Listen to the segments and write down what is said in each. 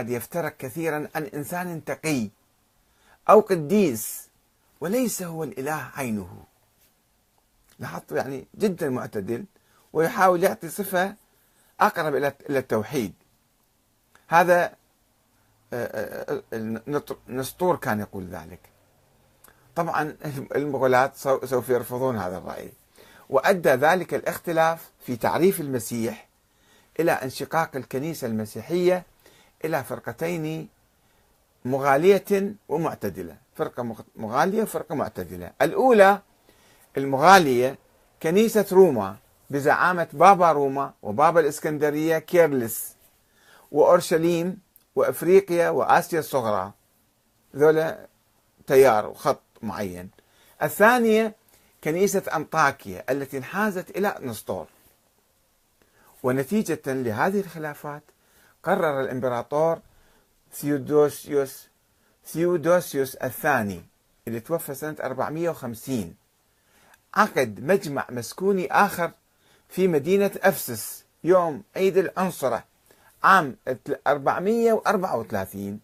قد يفترق كثيرا عن إنسان تقي أو قديس وليس هو الإله عينه. لاحظتوا يعني جدا معتدل ويحاول يعطي صفة أقرب إلى التوحيد. هذا آه، آه، نسطور كان يقول ذلك. طبعا المغولات سوف يرفضون هذا الرأي. وأدى ذلك الاختلاف في تعريف المسيح إلى انشقاق الكنيسة المسيحية إلى فرقتين مغالية ومعتدلة. فرقة مغالية وفرقة معتدلة. الأولى المغالية كنيسة روما بزعامة بابا روما وبابا الإسكندرية كيرلس وأورشليم وأفريقيا وآسيا الصغرى. ذولا تيار وخط معين. الثانية كنيسة أنطاكيا التي انحازت إلى نسطور. ونتيجة لهذه الخلافات قرر الإمبراطور ثيودوسيوس ثيودوسيوس الثاني اللي توفى سنة 450 عقد مجمع مسكوني آخر في مدينة أفسس يوم عيد العنصرة عام 434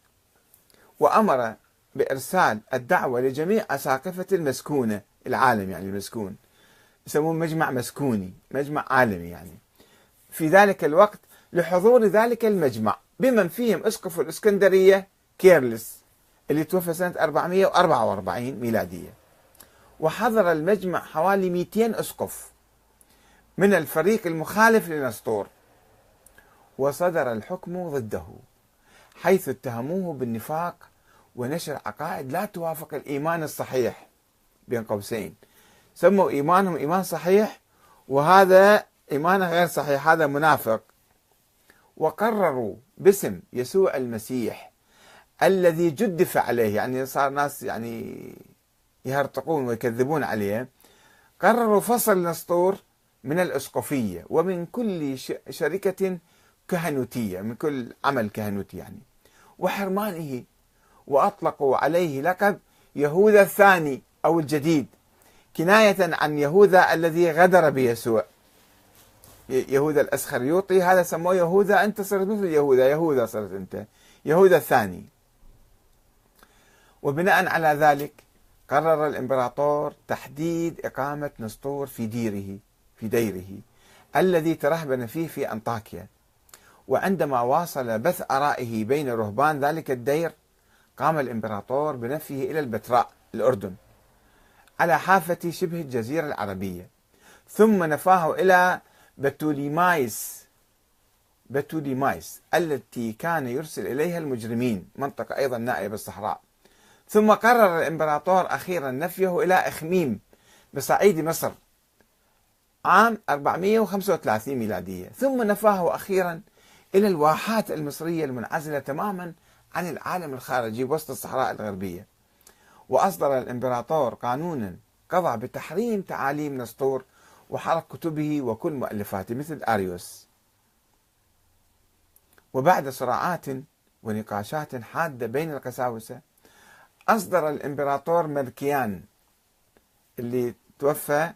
وأمر بإرسال الدعوة لجميع أساقفة المسكونة العالم يعني المسكون يسمون مجمع مسكوني مجمع عالمي يعني. في ذلك الوقت لحضور ذلك المجمع بمن فيهم إسقف الإسكندرية كيرلس اللي توفى سنة 444 ميلادية. وحضر المجمع حوالي 200 إسقف من الفريق المخالف لنسطور وصدر الحكم ضده حيث اتهموه بالنفاق ونشر عقائد لا توافق الإيمان الصحيح بين قوسين. سموا إيمانهم إيمان صحيح وهذا إيمانه غير صحيح هذا منافق. وقرروا باسم يسوع المسيح الذي جدف عليه يعني صار ناس يعني يهرطقون ويكذبون عليه قرروا فصل نسطور من الإسقفية ومن كل شركة كهنوتية من كل عمل كهنوتي يعني. وحرمانه وأطلقوا عليه لقب يهوذا الثاني أو الجديد كناية عن يهوذا الذي غدر بيسوع. يهوذا الأسخريوطي هذا سموه يهوذا أنت صرت مثل يهوذا يهوذا صرت أنت يهوذا الثاني. وبناء على ذلك قرر الإمبراطور تحديد إقامة نسطور في ديره في ديره الذي ترهبن فيه في أنطاكيا. وعندما واصل بث أرائه بين رهبان ذلك الدير قام الإمبراطور بنفيه إلى البتراء الأردن على حافة شبه الجزيرة العربية. ثم نفاه إلى بتوليمايس بتوليمايس التي كان يرسل إليها المجرمين منطقة أيضا نائية بالصحراء ثم قرر الإمبراطور أخيرا نفيه إلى إخميم بصعيد مصر عام 435 ميلادية. ثم نفاه أخيرا إلى الواحات المصرية المنعزلة تماما عن العالم الخارجي وسط الصحراء الغربية. وأصدر الإمبراطور قانونا قضى بتحريم تعاليم نسطور وحرق كتبه وكل مؤلفاته مثل أريوس. وبعد صراعات ونقاشات حادة بين القساوسة أصدر الإمبراطور ملكيان اللي توفى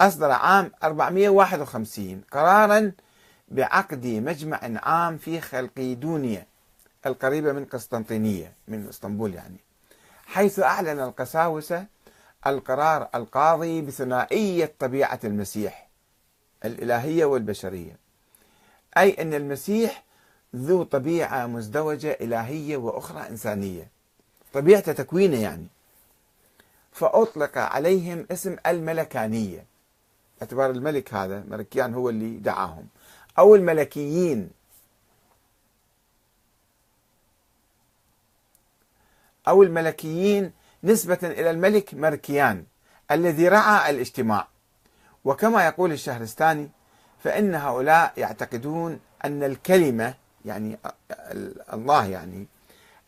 أصدر عام 451 قرارا بعقد مجمع عام في خلقيدونيا القريبة من قسطنطينية من إسطنبول يعني حيث أعلن القساوسة القرار القاضي بثنائية طبيعة المسيح الإلهية والبشرية. أي أن المسيح ذو طبيعة مزدوجة إلهية وأخرى إنسانية. طبيعته تكوينة يعني. فأطلق عليهم اسم الملكانية. اعتبار الملك هذا ملكيان هو اللي دعاهم. أو الملكيين. أو الملكيين نسبة إلى الملك مركيان الذي رعى الاجتماع. وكما يقول الشهرستاني فإن هؤلاء يعتقدون أن الكلمة يعني الله يعني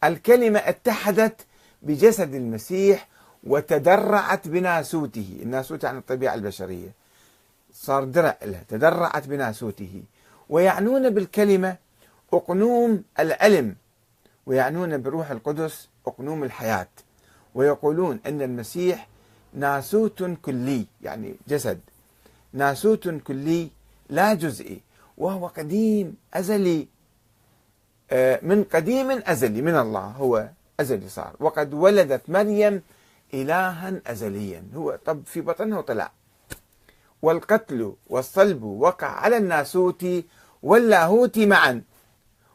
الكلمة اتحدت بجسد المسيح وتدرعت بناسوته. الناسوت عن الطبيعة البشرية. صار درع له تدرعت بناسوته. ويعنون بالكلمة أقنوم العلم ويعنون بروح القدس أقنوم الحياة. ويقولون أن المسيح ناسوت كلي يعني جسد. ناسوت كلي لا جزئي وهو قديم أزلي. آه، من قديم أزلي من الله هو أزلي صار. وقد ولدت مريم إلها أزليا هو طب في بطنها وطلع والقتل والصلب وقع على الناسوت واللاهوت معا.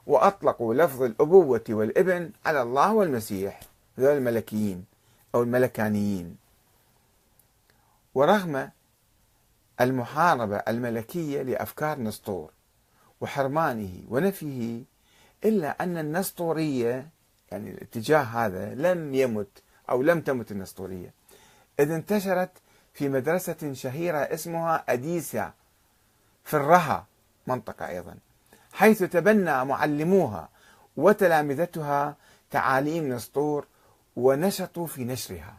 وأطلقوا لفظ الأبوة والابن على الله والمسيح هذول الملكيين. أو الملكانيين. ورغم المحاربة الملكية لأفكار نسطور وحرمانه ونفيه إلا أن النسطورية يعني الاتجاه هذا لم يمت أو لم تمت النسطورية. إذ انتشرت في مدرسة شهيرة اسمها أديسيا في الرها منطقة أيضا حيث تبنى معلموها وتلامذتها تعاليم نسطور ونشطوا في نشرها.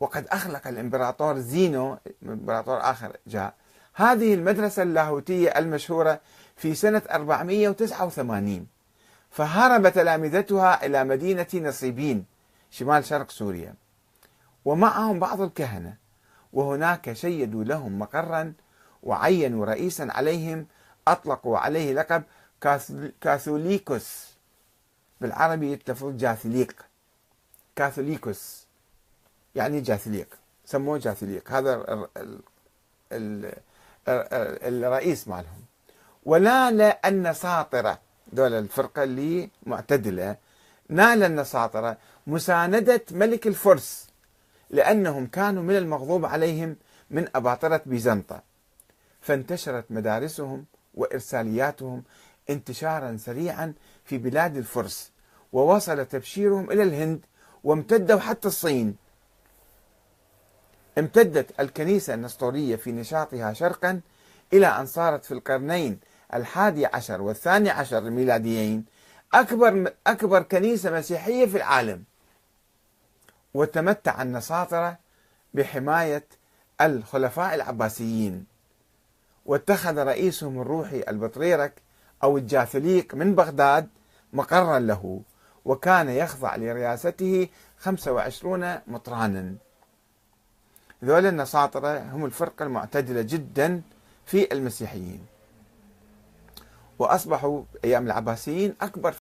وقد أخلق الإمبراطور زينو إمبراطور آخر جاء. هذه المدرسة اللاهوتية المشهورة في سنة 489 فهرب تلامذتها إلى مدينة نصيبين شمال شرق سوريا. ومعهم بعض الكهنة. وهناك شيدوا لهم مقرا وعينوا رئيسا عليهم أطلقوا عليه لقب كاثوليكوس. بالعربي يتلفظ جاثليق. كاثوليكوس. يعني جاثليق سموه جاثليق هذا الرئيس مالهم. ونال النساطرة دول الفرقة اللي معتدلة نال النساطرة مساندة ملك الفرس لأنهم كانوا من المغضوب عليهم من أباطرة بيزنطة. فانتشرت مدارسهم وإرسالياتهم انتشارا سريعا في بلاد الفرس ووصل تبشيرهم إلى الهند وامتدوا حتى الصين. امتدت الكنيسة النسطورية في نشاطها شرقا إلى أن صارت في القرنين الحادي عشر والثاني عشر الميلاديين أكبر أكبر كنيسة مسيحية في العالم. وتمتع النساطرة بحماية الخلفاء العباسيين. واتخذ رئيسهم الروحي البطريرك أو الجاثليق من بغداد مقرا له. وكان يخضع لرياسته 25 مطرانا. ذول النساطرة هم الفرقة المعتدلة جدا في المسيحيين. وأصبحوا أيام العباسيين أكبر